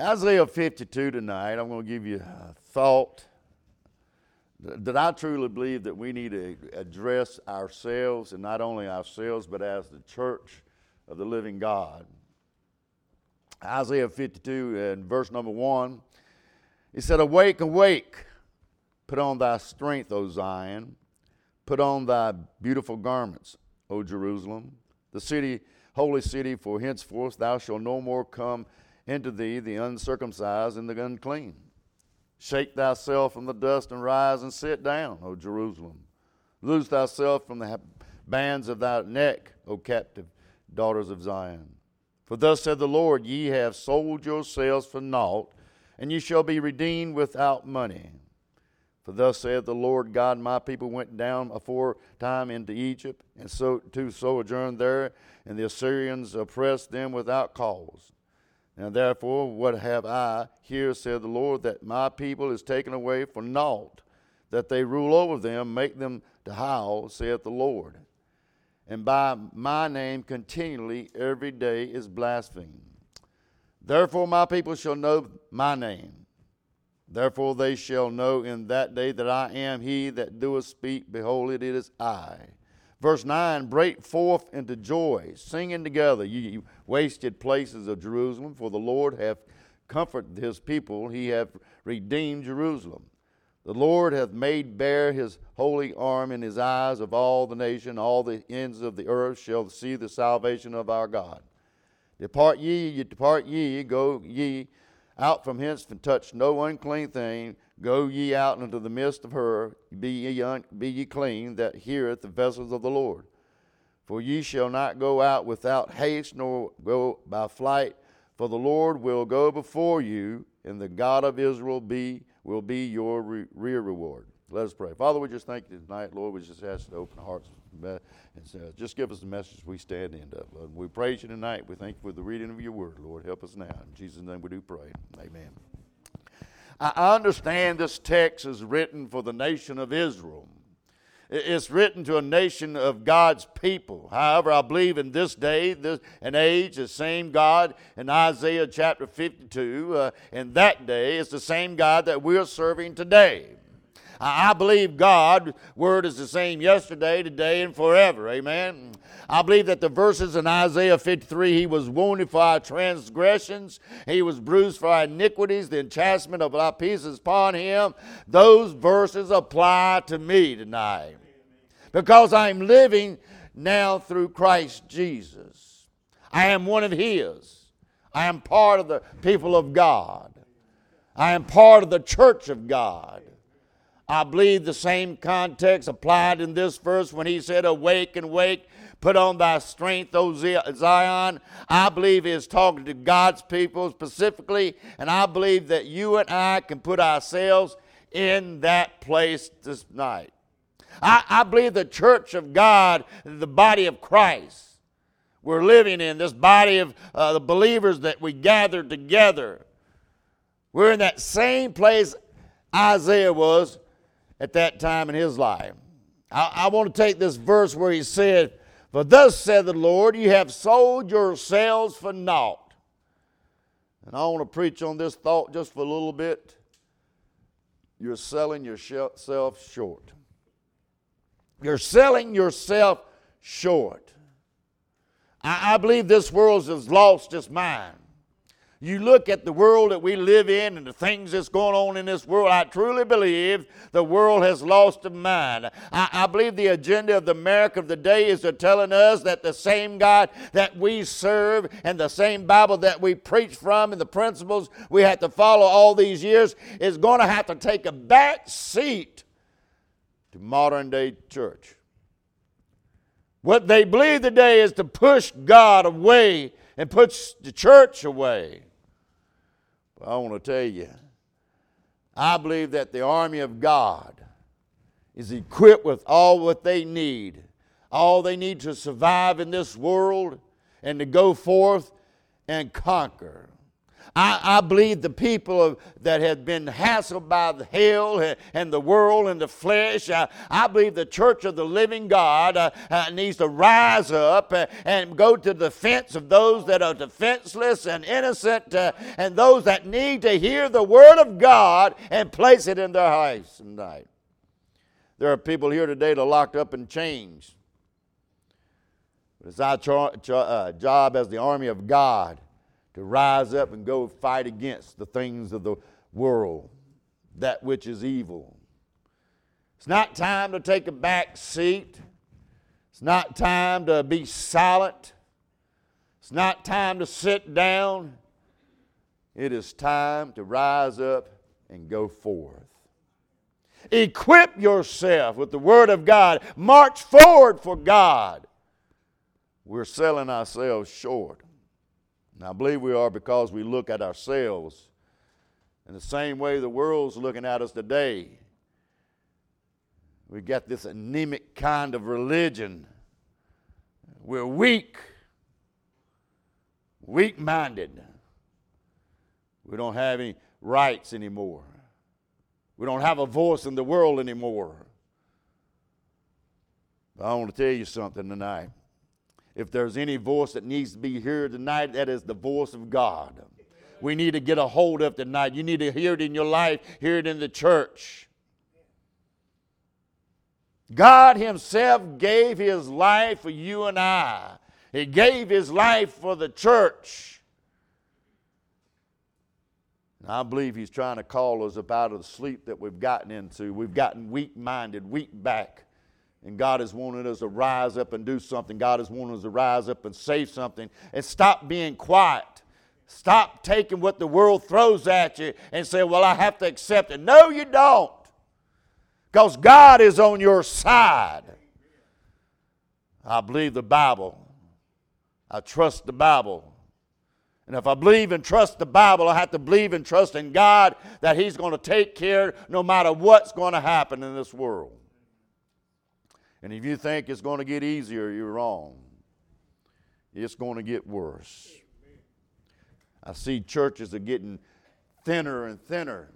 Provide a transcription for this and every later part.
Isaiah 52 tonight, I'm going to give you a thought that I truly believe that we need to address ourselves, and not only ourselves, but as the church of the living God. Isaiah 52 and verse number 1, he said, Awake, awake, put on thy strength, O Zion, put on thy beautiful garments, O Jerusalem, the city, holy city, for henceforth thou shalt no more come into thee the uncircumcised and the unclean. Shake thyself from the dust and rise and sit down, O Jerusalem. Loose thyself from the bands of thy neck, O captive daughters of Zion. For thus said the Lord, Ye have sold yourselves for naught, and ye shall be redeemed without money. For thus saith the Lord God, My people went down aforetime into Egypt, and so to sojourn there, and the Assyrians oppressed them without cause. Now therefore, what have I here, said the Lord, that my people is taken away for naught, that they rule over them, make them to howl, saith the Lord and by my name continually every day is blasphemed. Therefore, my people shall know my name. Therefore, they shall know in that day that I am he that doeth speak. Behold, it is I. Verse 9 Break forth into joy, singing together, ye wasted places of Jerusalem, for the Lord hath comforted his people, he hath redeemed Jerusalem. The Lord hath made bare his holy arm in his eyes of all the nation, all the ends of the earth shall see the salvation of our God. Depart ye, depart ye, go ye out from hence and touch no unclean thing. Go ye out into the midst of her, be ye, un, be ye clean, that heareth the vessels of the Lord. For ye shall not go out without haste, nor go by flight, for the Lord will go before you, and the God of Israel be will be your re- rear reward. Let us pray. Father, we just thank you tonight, Lord. We just ask to open hearts and just give us the message we stand in. Lord. We praise you tonight. We thank you for the reading of your word, Lord. Help us now. In Jesus' name we do pray. Amen. I understand this text is written for the nation of Israel. It's written to a nation of God's people. However, I believe in this day this, and age, the same God in Isaiah chapter 52, uh, in that day, is the same God that we're serving today. I believe God' word is the same yesterday, today, and forever. Amen. I believe that the verses in Isaiah 53 He was wounded for our transgressions, He was bruised for our iniquities, the enchantment of our peace is upon Him. Those verses apply to me tonight because I'm living now through Christ Jesus. I am one of His. I am part of the people of God. I am part of the church of God. I believe the same context applied in this verse when he said, Awake and wake, put on thy strength, O Zion. I believe he is talking to God's people specifically, and I believe that you and I can put ourselves in that place this night. I, I believe the church of God, the body of Christ, we're living in, this body of uh, the believers that we gather together. We're in that same place Isaiah was at that time in his life. I, I want to take this verse where he said, For thus said the Lord, you have sold yourselves for naught. And I want to preach on this thought just for a little bit. You're selling yourself short. You're selling yourself short. I, I believe this world has lost its mind. You look at the world that we live in and the things that's going on in this world, I truly believe the world has lost its mind. I, I believe the agenda of the America of the day is telling us that the same God that we serve and the same Bible that we preach from and the principles we have to follow all these years is going to have to take a back seat to modern day church. What they believe today is to push God away and push the church away. But I want to tell you, I believe that the army of God is equipped with all what they need, all they need to survive in this world and to go forth and conquer. I, I believe the people of, that have been hassled by the hell and the world and the flesh, uh, I believe the church of the living God uh, uh, needs to rise up uh, and go to the defense of those that are defenseless and innocent uh, and those that need to hear the word of God and place it in their hearts tonight. There are people here today that are locked up in chains. It's our uh, job as the army of God to rise up and go fight against the things of the world, that which is evil. It's not time to take a back seat. It's not time to be silent. It's not time to sit down. It is time to rise up and go forth. Equip yourself with the Word of God. March forward for God. We're selling ourselves short. And I believe we are because we look at ourselves in the same way the world's looking at us today. We got this anemic kind of religion. We're weak, weak minded. We don't have any rights anymore. We don't have a voice in the world anymore. But I want to tell you something tonight. If there's any voice that needs to be heard tonight, that is the voice of God. We need to get a hold of tonight. You need to hear it in your life, hear it in the church. God Himself gave His life for you and I. He gave His life for the church. And I believe He's trying to call us up out of the sleep that we've gotten into. We've gotten weak minded, weak back. And God has wanted us to rise up and do something. God has wanted us to rise up and say something and stop being quiet. Stop taking what the world throws at you and say, Well, I have to accept it. No, you don't. Because God is on your side. I believe the Bible. I trust the Bible. And if I believe and trust the Bible, I have to believe and trust in God that He's going to take care no matter what's going to happen in this world. And if you think it's going to get easier, you're wrong. It's going to get worse. I see churches are getting thinner and thinner,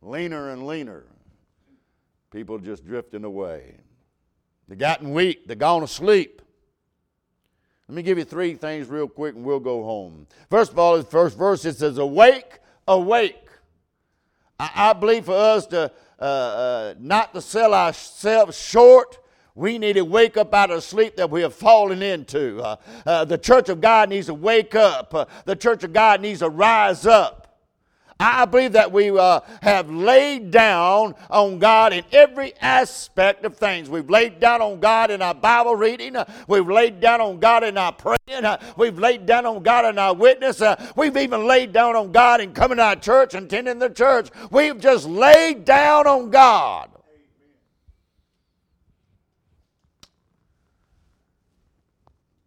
leaner and leaner. People just drifting away. They've gotten weak, they're gone to sleep. Let me give you three things real quick and we'll go home. First of all, the first verse it says, Awake, awake. I, I believe for us to uh, uh, not to sell ourselves short. We need to wake up out of sleep that we have fallen into. Uh, uh, the church of God needs to wake up. Uh, the church of God needs to rise up. I believe that we uh, have laid down on God in every aspect of things. We've laid down on God in our Bible reading. Uh, we've laid down on God in our praying. Uh, we've laid down on God in our witness. Uh, we've even laid down on God in coming to our church and attending the church. We've just laid down on God.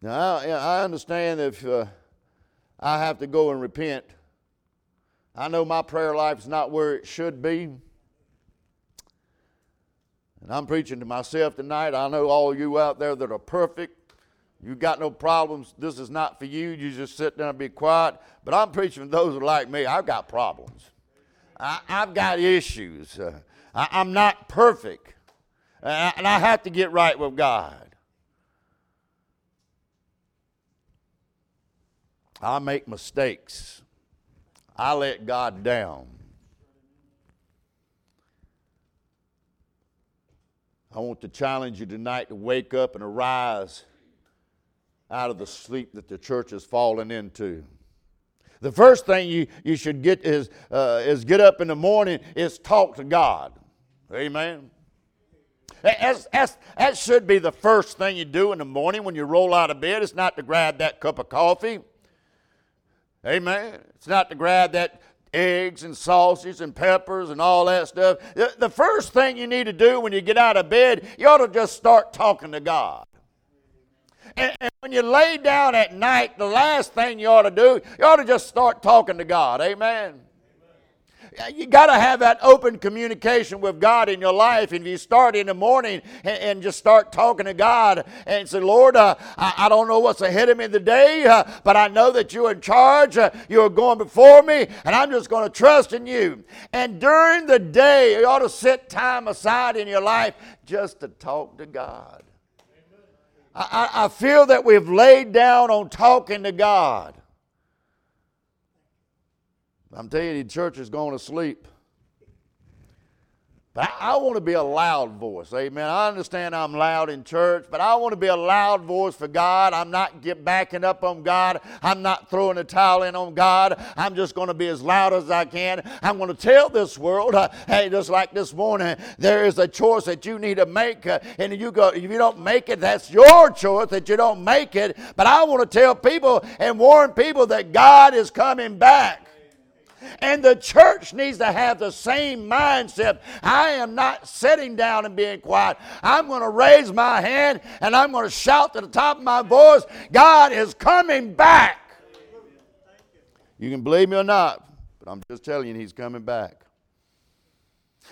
Now, I, I understand if uh, I have to go and repent I know my prayer life is not where it should be. And I'm preaching to myself tonight. I know all you out there that are perfect. You got no problems. This is not for you. You just sit down and be quiet. But I'm preaching to those that are like me. I've got problems. I, have got issues. Uh, I, am not perfect. Uh, and I have to get right with God. I make mistakes. I let God down. I want to challenge you tonight to wake up and arise out of the sleep that the church has fallen into. The first thing you, you should get is, uh, is get up in the morning is talk to God. Amen. As, that should be the first thing you do in the morning when you roll out of bed. It's not to grab that cup of coffee. Amen. It's not to grab that eggs and sausage and peppers and all that stuff. The first thing you need to do when you get out of bed, you ought to just start talking to God. And when you lay down at night, the last thing you ought to do, you ought to just start talking to God. Amen. You got to have that open communication with God in your life. And if you start in the morning and, and just start talking to God and say, Lord, uh, I, I, don't know what's ahead of me today, uh, but I know that you're in charge. Uh, you're going before me, and I'm just going to trust in you. And during the day, you ought to set time aside in your life just to talk to God. I, I feel that we've laid down on talking to God. I'm telling you, the church is going to sleep. But I, want to be a loud voice. Amen. I understand I'm loud in church, but I want to be a loud voice for God. I'm not get backing up on God. I'm not throwing a towel in on God. I'm just going to be as loud as I can. I'm going to tell this world, uh, hey, just like this morning, there is a choice that you need to make, uh, and you go, if you don't make it, that's your choice that you don't make it. But I want to tell people and warn people that God is coming back. And the church needs to have the same mindset. I am not sitting down and being quiet. I'm going to raise my hand and I'm going to shout to the top of my voice God is coming back. You can believe me or not, but I'm just telling you, He's coming back.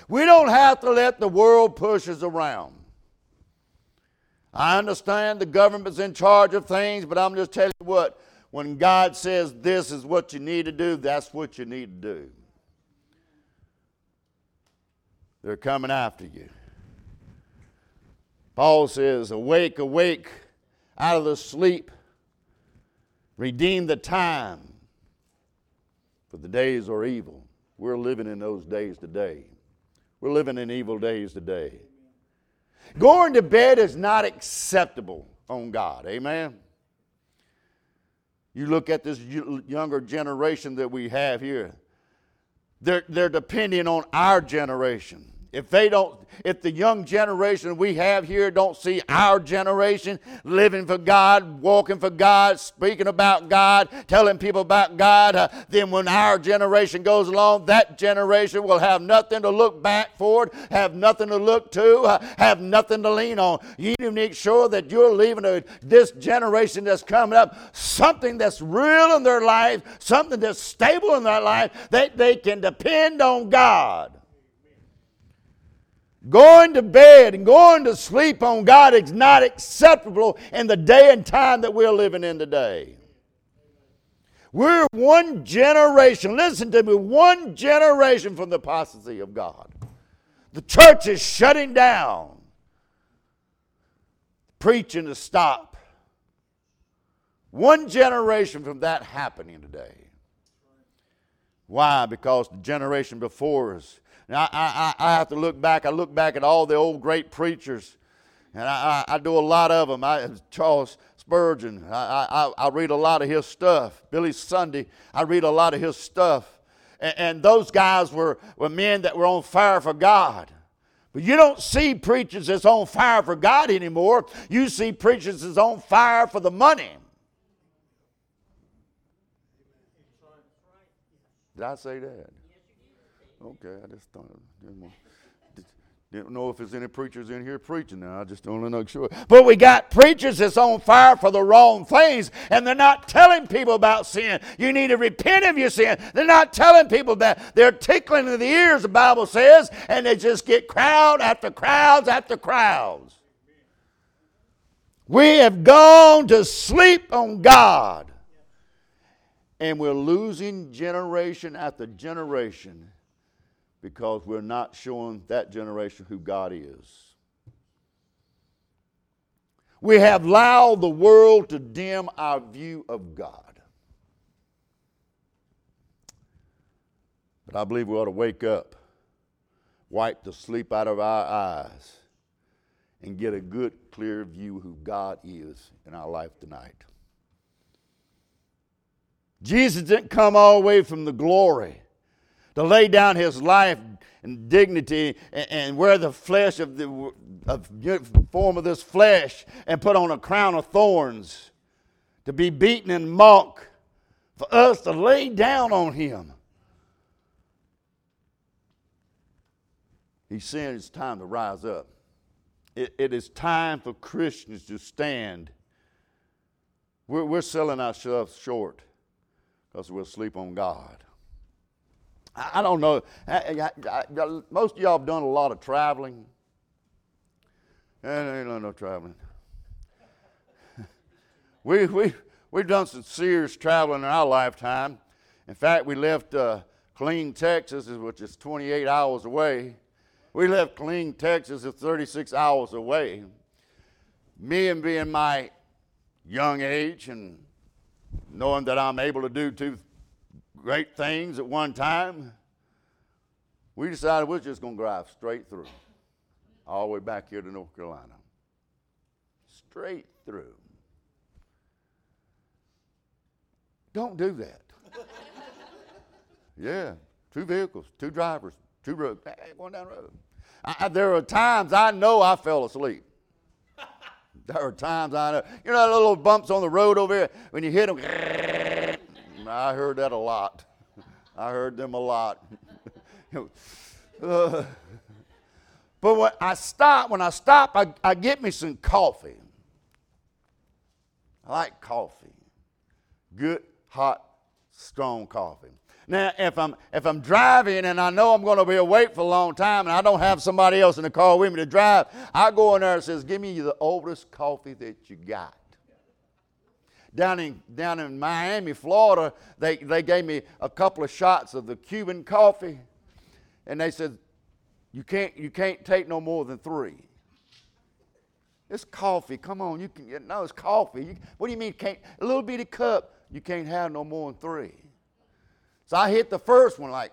We don't have to let the world push us around. I understand the government's in charge of things, but I'm just telling you what, when God says this is what you need to do, that's what you need to do. They're coming after you. Paul says, Awake, awake out of the sleep, redeem the time, for the days are evil. We're living in those days today. We're living in evil days today. Going to bed is not acceptable on God. Amen. You look at this younger generation that we have here, they're, they're depending on our generation. If they don't, if the young generation we have here don't see our generation living for God, walking for God, speaking about God, telling people about God, uh, then when our generation goes along, that generation will have nothing to look back for, have nothing to look to, uh, have nothing to lean on. You need to make sure that you're leaving this generation that's coming up something that's real in their life, something that's stable in their life, that they can depend on God. Going to bed and going to sleep on God is not acceptable in the day and time that we're living in today. We're one generation, listen to me, one generation from the apostasy of God. The church is shutting down, preaching to stop. One generation from that happening today. Why? Because the generation before us now, I, I, I have to look back. I look back at all the old great preachers, and I, I, I do a lot of them. I, Charles Spurgeon, I, I, I read a lot of his stuff. Billy Sunday, I read a lot of his stuff. And, and those guys were, were men that were on fire for God. But you don't see preachers that's on fire for God anymore. You see preachers that's on fire for the money. Did I say that? Okay, I just thought, didn't, didn't know if there's any preachers in here preaching now. I just don't know sure. But we got preachers that's on fire for the wrong things, and they're not telling people about sin. You need to repent of your sin. They're not telling people that. They're tickling in the ears, the Bible says, and they just get crowd after crowds after crowds. We have gone to sleep on God. And we're losing generation after generation because we're not showing that generation who God is. We have allowed the world to dim our view of God. But I believe we ought to wake up, wipe the sleep out of our eyes, and get a good, clear view who God is in our life tonight. Jesus didn't come all the way from the glory to lay down his life and dignity and, and wear the flesh of the of form of this flesh and put on a crown of thorns to be beaten and mocked for us to lay down on him. He's saying it's time to rise up. it, it is time for Christians to stand. We're, we're selling ourselves short because we're asleep on God. I, don't know. Most of y'all have done a lot of traveling. And ain't no, no traveling. we, we, we've done some serious traveling in our lifetime. In fact, we left uh, Killeen, Texas, which is 28 hours away. We left Killeen, Texas, is 36 hours away. Me and being my young age and knowing that I'm able to do two great things at one time, we decided we're just going to drive straight through, all the way back here to North Carolina. Straight through. Don't do that. yeah, two vehicles, two drivers, two roads, going down the road. I, there are times I know I fell asleep. There are times I know. You know, little bumps on the road over here when you hit them. I heard that a lot. I heard them a lot. uh, but when I stop, when I stop, I, I get me some coffee. I like coffee. Good, hot, strong coffee. Now, if I'm if I'm driving and I know I'm going to be awake for a long time and I don't have somebody else in the car with me to drive, I go in there and says, "Give me the oldest coffee that you got." Down in down in Miami, Florida, they they gave me a couple of shots of the Cuban coffee, and they said, "You can't you can't take no more than three. It's coffee. Come on, you can. No, it's coffee. You, what do you mean? Can't a little bitty cup? You can't have no more than three. So I hit the first one like,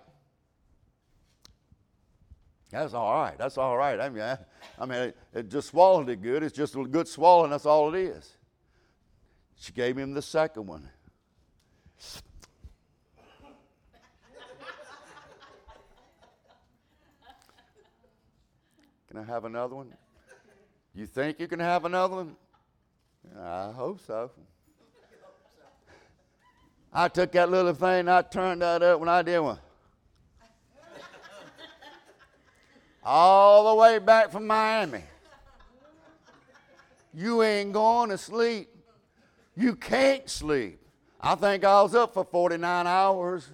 that's all right. That's all right. I mean, I, I mean, it, it, just swallowed it good. It's just a good swallow, and that's all it is. She gave him the second one. Can I have another one? You think you can have another one? I hope so. I took that little thing, I turned that up when I did one. All the way back from Miami. You ain't going to sleep. You can't sleep. I think I was up for 49 hours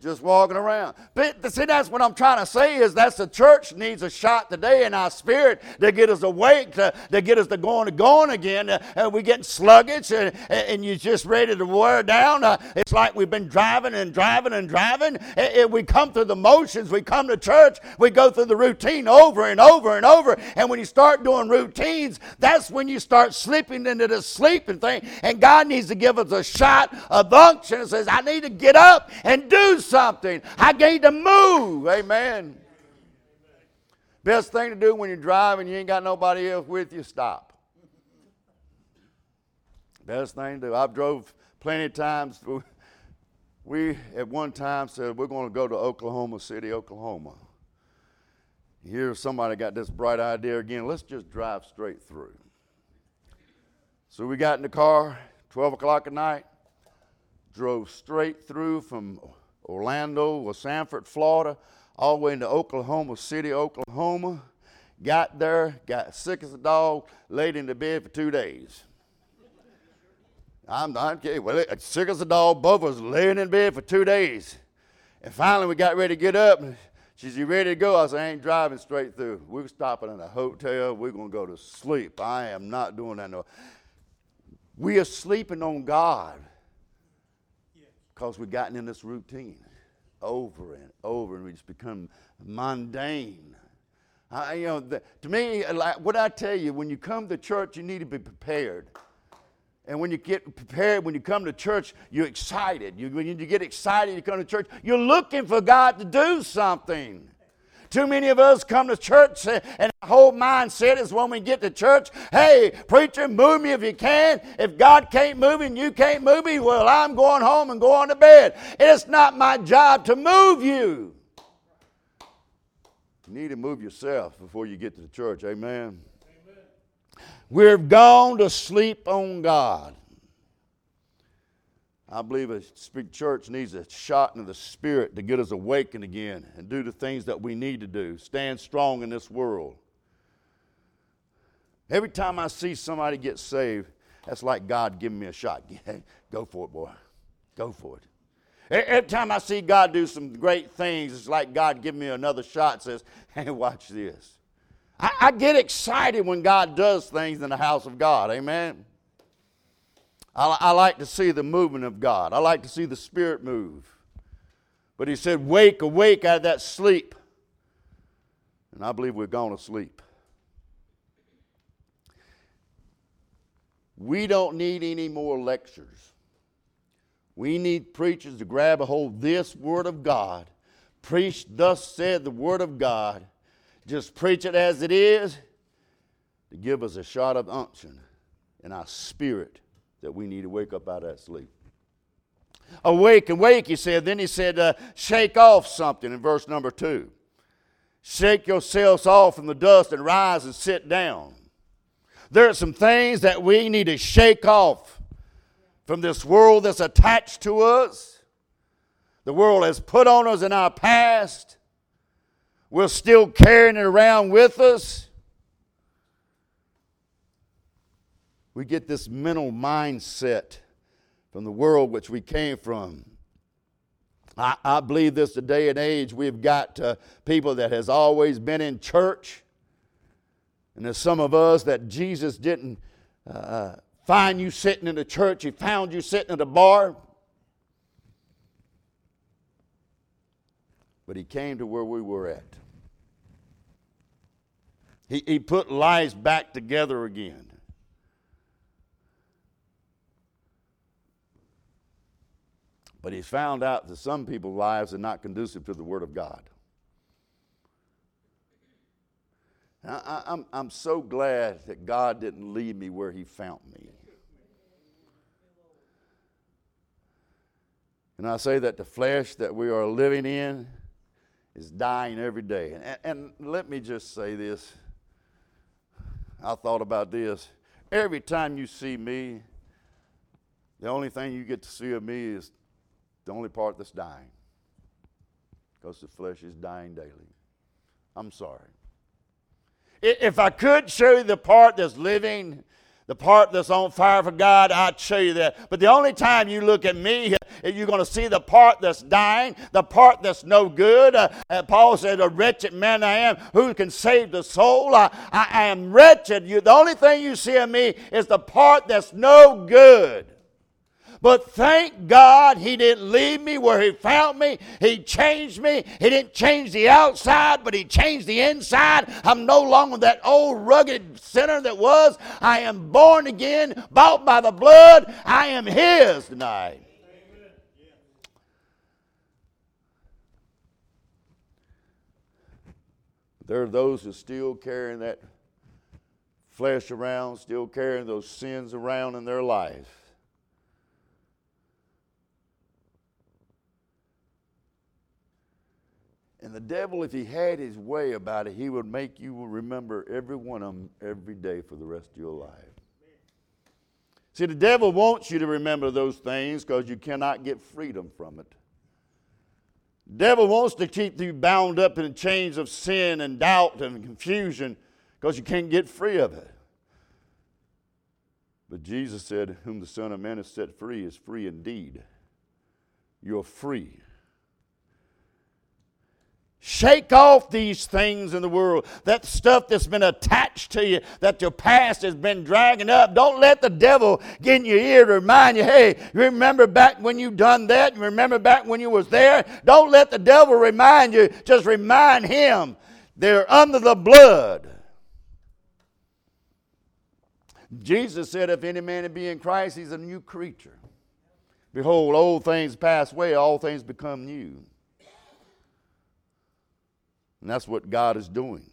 just walking around. But see, that's what I'm trying to say is that the church needs a shot today in our spirit to get us awake, to, to get us to going to going again. Uh, and we're getting sluggish and, and you're just ready to wear down. Uh, it's like we've been driving and driving and driving. And we come through the motions. We come to church. We go through the routine over and over and over. And when you start doing routines, that's when you start slipping into the sleeping thing. And God needs to give us a shot of unction and says, I need to get up and do something. I need to move. Amen. Best thing to do when you're driving, you ain't got nobody else with you, stop. Best thing to do. I've drove plenty of times. We at one time said we're going to go to Oklahoma City, Oklahoma. Here somebody got this bright idea again. Let's just drive straight through. So we got in the car, 12 o'clock at night, drove straight through from Orlando or Sanford, Florida, all the way into Oklahoma City, Oklahoma. Got there, got sick as a dog, laid in the bed for two days. I'm not kidding. Well, sick as a dog, both of us laying in bed for two days. And finally, we got ready to get up. She said, You ready to go? I said, I ain't driving straight through. We're stopping in a hotel. We're going to go to sleep. I am not doing that no. We are sleeping on God because we've gotten in this routine over and over, and we just become mundane. I, you know, the, to me, like, what I tell you, when you come to church, you need to be prepared. And when you get prepared, when you come to church, you're excited. You, when you get excited, you come to church, you're looking for God to do something. Too many of us come to church eh, and our whole mindset is when we get to church, hey, preacher, move me if you can. If God can't move me and you can't move me, well, I'm going home and going to bed. It's not my job to move you. You need to move yourself before you get to the church. Amen. Amen. We've gone to sleep on God. I believe a church needs a shot into the spirit to get us awakened again and do the things that we need to do. Stand strong in this world. Every time I see somebody get saved, that's like God giving me a shot. Go for it, boy. Go for it. Every time I see God do some great things, it's like God giving me another shot, says, hey, watch this. I, I get excited when God does things in the house of God. Amen. I, I like to see the movement of God. I like to see the Spirit move. But he said, Wake, awake out of that sleep. And I believe we're going to sleep. We don't need any more lectures. We need preachers to grab a hold this Word of God. Preach, thus said the Word of God. Just preach it as it is to give us a shot of unction in our spirit that we need to wake up out of that sleep. Awake and wake, he said. Then he said, uh, shake off something in verse number two. Shake yourselves off from the dust and rise and sit down. There are some things that we need to shake off from this world that's attached to us. The world has put on us in our past. We're still carrying it around with us. We get this mental mindset from the world which we came from. I, I believe this day and age we've got uh, people that has always been in church, and there's some of us that Jesus didn't uh, find you sitting in the church; He found you sitting at a bar. But He came to where we were at. He, he put lives back together again. But he's found out that some people's lives are not conducive to the Word of God. I, I'm, I'm so glad that God didn't leave me where He found me. And I say that the flesh that we are living in is dying every day. And, and let me just say this. I thought about this. Every time you see me, the only thing you get to see of me is the only part that's dying because the flesh is dying daily. I'm sorry. If I could show you the part that's living, the part that's on fire for God, I'd show you that. But the only time you look at me, you're going to see the part that's dying, the part that's no good. Uh, Paul said, A wretched man I am, who can save the soul? I, I am wretched. You, the only thing you see of me is the part that's no good. But thank God he didn't leave me where he found me. He changed me. He didn't change the outside, but he changed the inside. I'm no longer that old rugged sinner that was. I am born again, bought by the blood. I am his tonight. There are those who still carrying that flesh around, still carrying those sins around in their life. And the devil, if he had his way about it, he would make you remember every one of them every day for the rest of your life. See, the devil wants you to remember those things because you cannot get freedom from it. The devil wants to keep you bound up in chains of sin and doubt and confusion because you can't get free of it. But Jesus said, Whom the Son of Man has set free is free indeed. You're free. Shake off these things in the world, that stuff that's been attached to you, that your past has been dragging up. Don't let the devil get in your ear to remind you, hey, you remember back when you done that? You remember back when you was there? Don't let the devil remind you. Just remind him they're under the blood. Jesus said, if any man be in Christ, he's a new creature. Behold, old things pass away, all things become new. And that's what God is doing.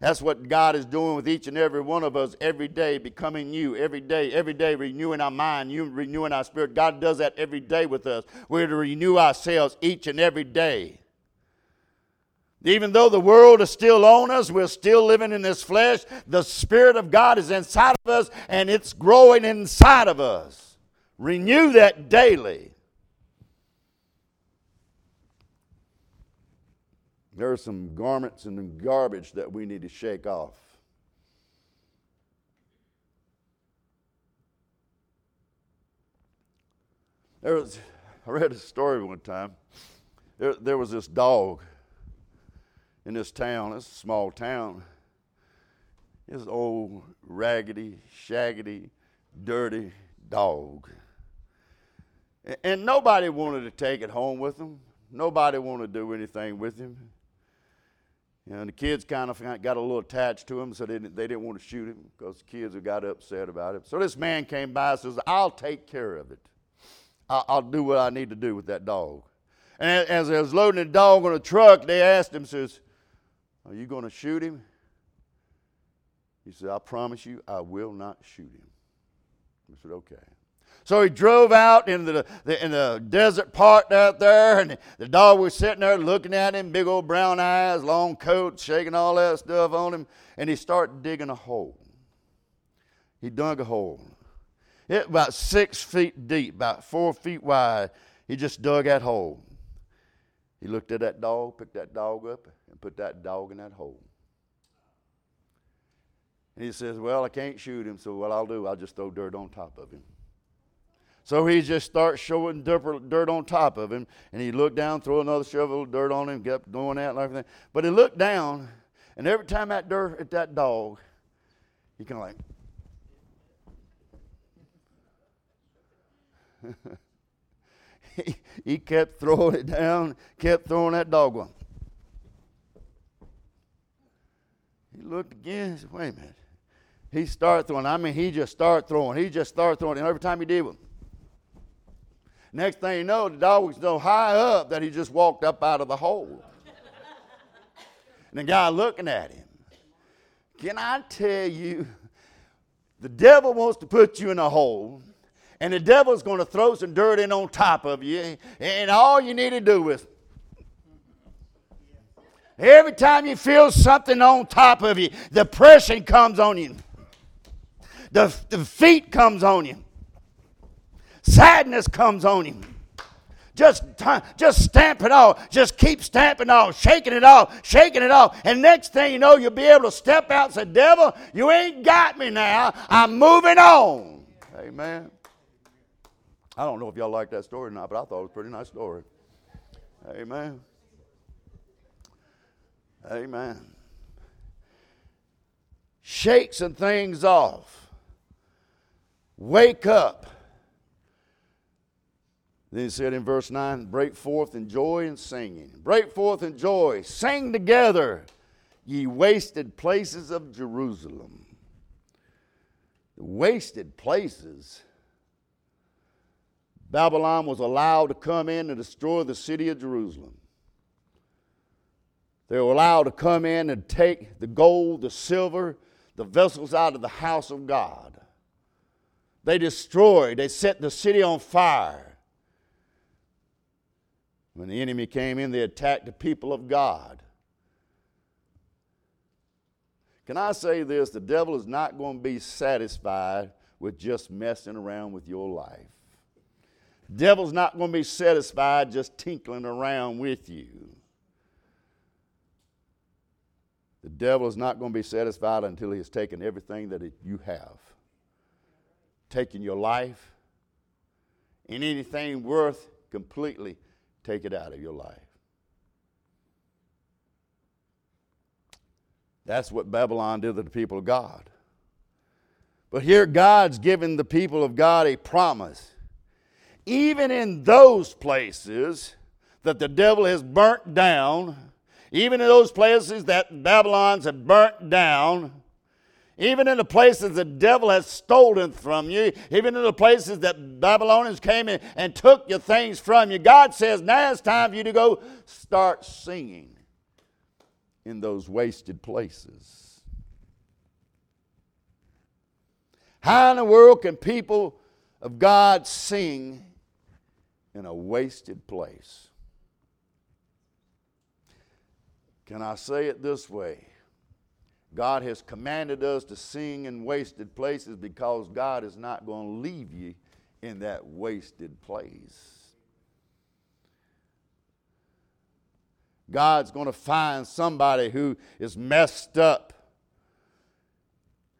That's what God is doing with each and every one of us every day, becoming new every day, every day, renewing our mind, renewing our spirit. God does that every day with us. We're to renew ourselves each and every day. Even though the world is still on us, we're still living in this flesh, the Spirit of God is inside of us and it's growing inside of us. Renew that daily. There are some garments and garbage that we need to shake off. There was, I read a story one time. There, there was this dog in this town. It's a small town. This old, raggedy, shaggedy, dirty dog. And nobody wanted to take it home with them. Nobody wanted to do anything with him. And the kids kind of got a little attached to him, so they didn't, they didn't want to shoot him because the kids got upset about it. So this man came by and says, I'll take care of it. I'll, I'll do what I need to do with that dog. And as they was loading the dog on a truck, they asked him, says, are you going to shoot him? He said, I promise you, I will not shoot him. I said, okay. So he drove out in the, the, in the desert part out there, and the dog was sitting there looking at him, big old brown eyes, long coat, shaking all that stuff on him, and he started digging a hole. He dug a hole. It about six feet deep, about four feet wide. He just dug that hole. He looked at that dog, picked that dog up, and put that dog in that hole. And he says, Well, I can't shoot him, so what I'll do, I'll just throw dirt on top of him. So he just starts showing dirt on top of him, and he looked down, throw another shovel of dirt on him, kept doing that and everything. But he looked down, and every time that dirt hit that dog, he kind of like. he, kept throwing it down, kept throwing that dog on. He looked again. He said, Wait a minute. He started throwing. I mean, he just started throwing. He just started throwing. And every time he did, next thing you know, the dog was so high up that he just walked up out of the hole. and the guy looking at him. Can I tell you, the devil wants to put you in a hole, and the devil's going to throw some dirt in on top of you, and all you need to do is Every time you feel something on top of you, depression comes on you. The the feet comes on you. Sadness comes on you. Just, just stamp it off. Just keep stamping off, shaking it off, shaking it off. And next thing you know, you'll be able to step out and say, Devil, you ain't got me now. I'm moving on. Amen. I don't know if y'all like that story or not, but I thought it was a pretty nice story. Amen. Amen. Shake some things off. Wake up. Then he said in verse 9, break forth in joy and singing. Break forth in joy. Sing together, ye wasted places of Jerusalem. The wasted places. Babylon was allowed to come in and destroy the city of Jerusalem. They were allowed to come in and take the gold, the silver, the vessels out of the house of God. They destroyed, they set the city on fire. When the enemy came in, they attacked the people of God. Can I say this? The devil is not going to be satisfied with just messing around with your life. Devil's not going to be satisfied just tinkling around with you. The devil is not going to be satisfied until he has taken everything that you have, taken your life, and anything worth completely take it out of your life. That's what Babylon did to the people of God. But here, God's given the people of God a promise. Even in those places that the devil has burnt down, even in those places that Babylon's have burnt down, even in the places the devil has stolen from you, even in the places that Babylonians came in and took your things from you, God says, now it's time for you to go start singing in those wasted places. How in the world can people of God sing in a wasted place? Can I say it this way? God has commanded us to sing in wasted places because God is not going to leave you in that wasted place. God's going to find somebody who is messed up.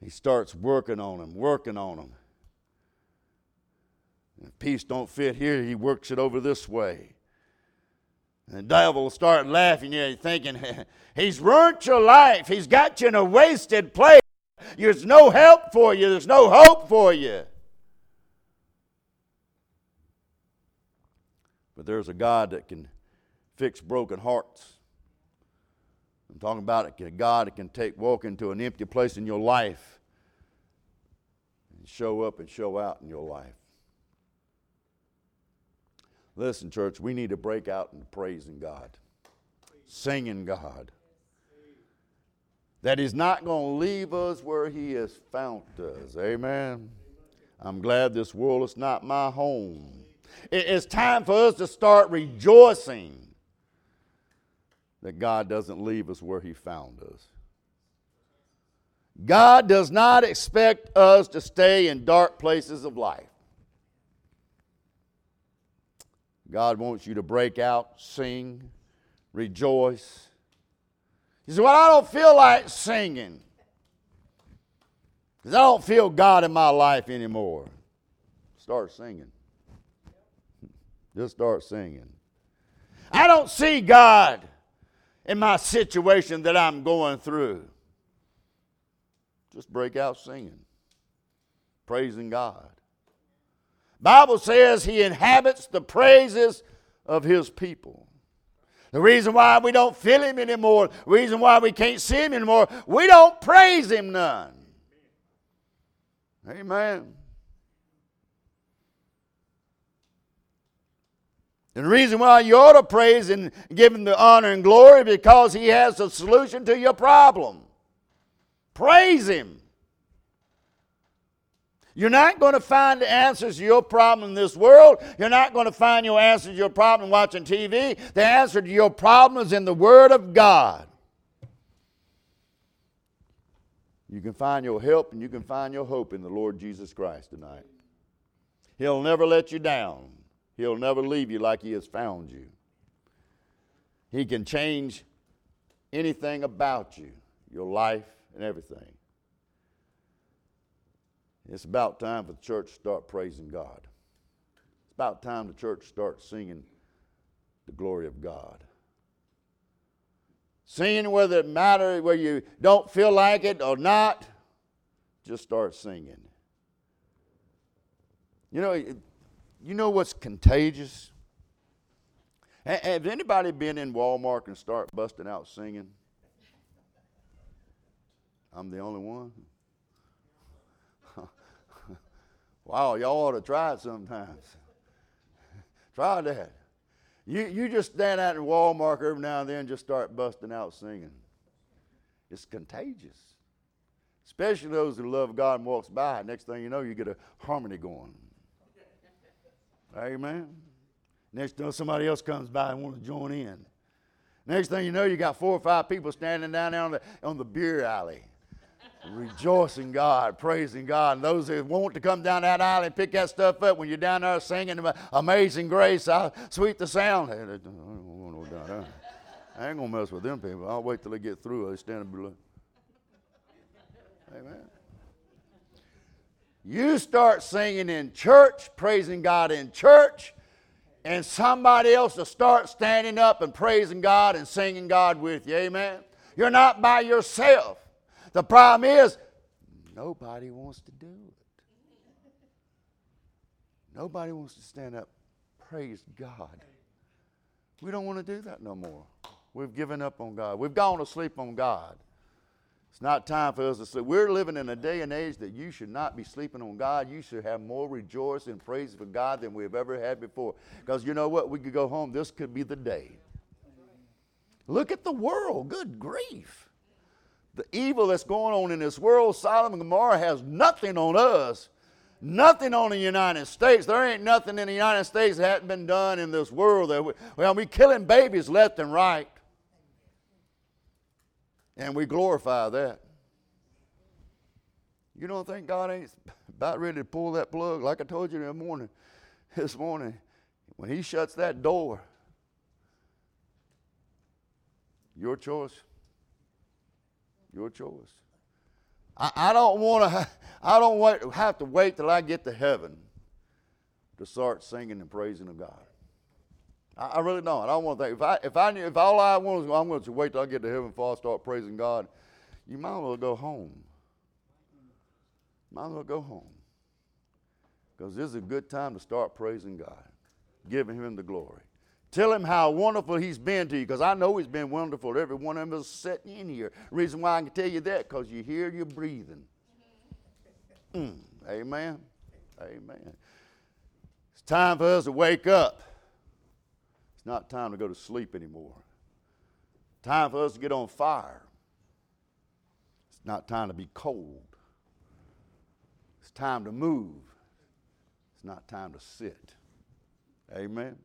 He starts working on him, working on them. If piece don't fit here, he works it over this way. And the devil will start laughing at you, thinking, he's ruined your life. He's got you in a wasted place. There's no help for you. There's no hope for you. But there's a God that can fix broken hearts. I'm talking about a God that can take walk into an empty place in your life and show up and show out in your life. Listen, church, we need to break out into praising God, singing God. That He's not going to leave us where He has found us. Amen. I'm glad this world is not my home. It's time for us to start rejoicing that God doesn't leave us where He found us. God does not expect us to stay in dark places of life. God wants you to break out, sing, rejoice. He said, Well, I don't feel like singing because I don't feel God in my life anymore. Start singing. Just start singing. I don't see God in my situation that I'm going through. Just break out singing, praising God. Bible says he inhabits the praises of his people. The reason why we don't feel him anymore, the reason why we can't see him anymore, we don't praise him none. Amen. And the reason why you ought to praise and give him the honor and glory because he has a solution to your problem. Praise him. You're not going to find the answers to your problem in this world. You're not going to find your answer to your problem watching TV. The answer to your problem is in the Word of God. You can find your help and you can find your hope in the Lord Jesus Christ tonight. He'll never let you down, He'll never leave you like He has found you. He can change anything about you, your life, and everything. It's about time for the church to start praising God. It's about time the church start singing the glory of God. Singing whether it matters, whether you don't feel like it or not, just start singing. You know, you know what's contagious? Has anybody been in Walmart and start busting out singing? I'm the only one. Wow, y'all ought to try it sometimes. try that. You, you just stand out in Walmart every now and then and just start busting out singing. It's contagious. Especially those who love God and walks by. Next thing you know, you get a harmony going. Amen. Next thing somebody else comes by and wants to join in. Next thing you know, you got four or five people standing down there on the, on the beer alley rejoicing God, praising God. And those who want to come down that aisle and pick that stuff up when you're down there singing Amazing Grace, how sweet the sound. I ain't to mess with them people. I'll wait till they get through. They stand and below. Amen. You start singing in church, praising God in church, and somebody else will start standing up and praising God and singing God with you. Amen. You're not by yourself. The problem is, nobody wants to do it. Nobody wants to stand up. Praise God. We don't want to do that no more. We've given up on God. We've gone to sleep on God. It's not time for us to sleep. We're living in a day and age that you should not be sleeping on God. You should have more rejoicing and praise for God than we've ever had before. Because you know what? We could go home. This could be the day. Look at the world. Good grief the evil that's going on in this world, Sodom and Gomorrah has nothing on us, nothing on the United States. There ain't nothing in the United States that hasn't been done in this world. That we, well, we killing babies left and right, and we glorify that. You don't think God ain't about ready to pull that plug? Like I told you in the morning, this morning, when He shuts that door, your choice. Your choice. I, I don't want to. I don't want, have to wait till I get to heaven to start singing and praising of God. I, I really don't. I don't want to think. If I, if I knew, if all I want was, I'm going to wait till I get to heaven before I start praising God, you might as well go home. Might as well go home. Because this is a good time to start praising God, giving Him the glory. Tell him how wonderful he's been to you, because I know he's been wonderful to every one of us sitting in here. Reason why I can tell you that, because you hear you breathing. Mm, amen. Amen. It's time for us to wake up. It's not time to go to sleep anymore. Time for us to get on fire. It's not time to be cold. It's time to move. It's not time to sit. Amen.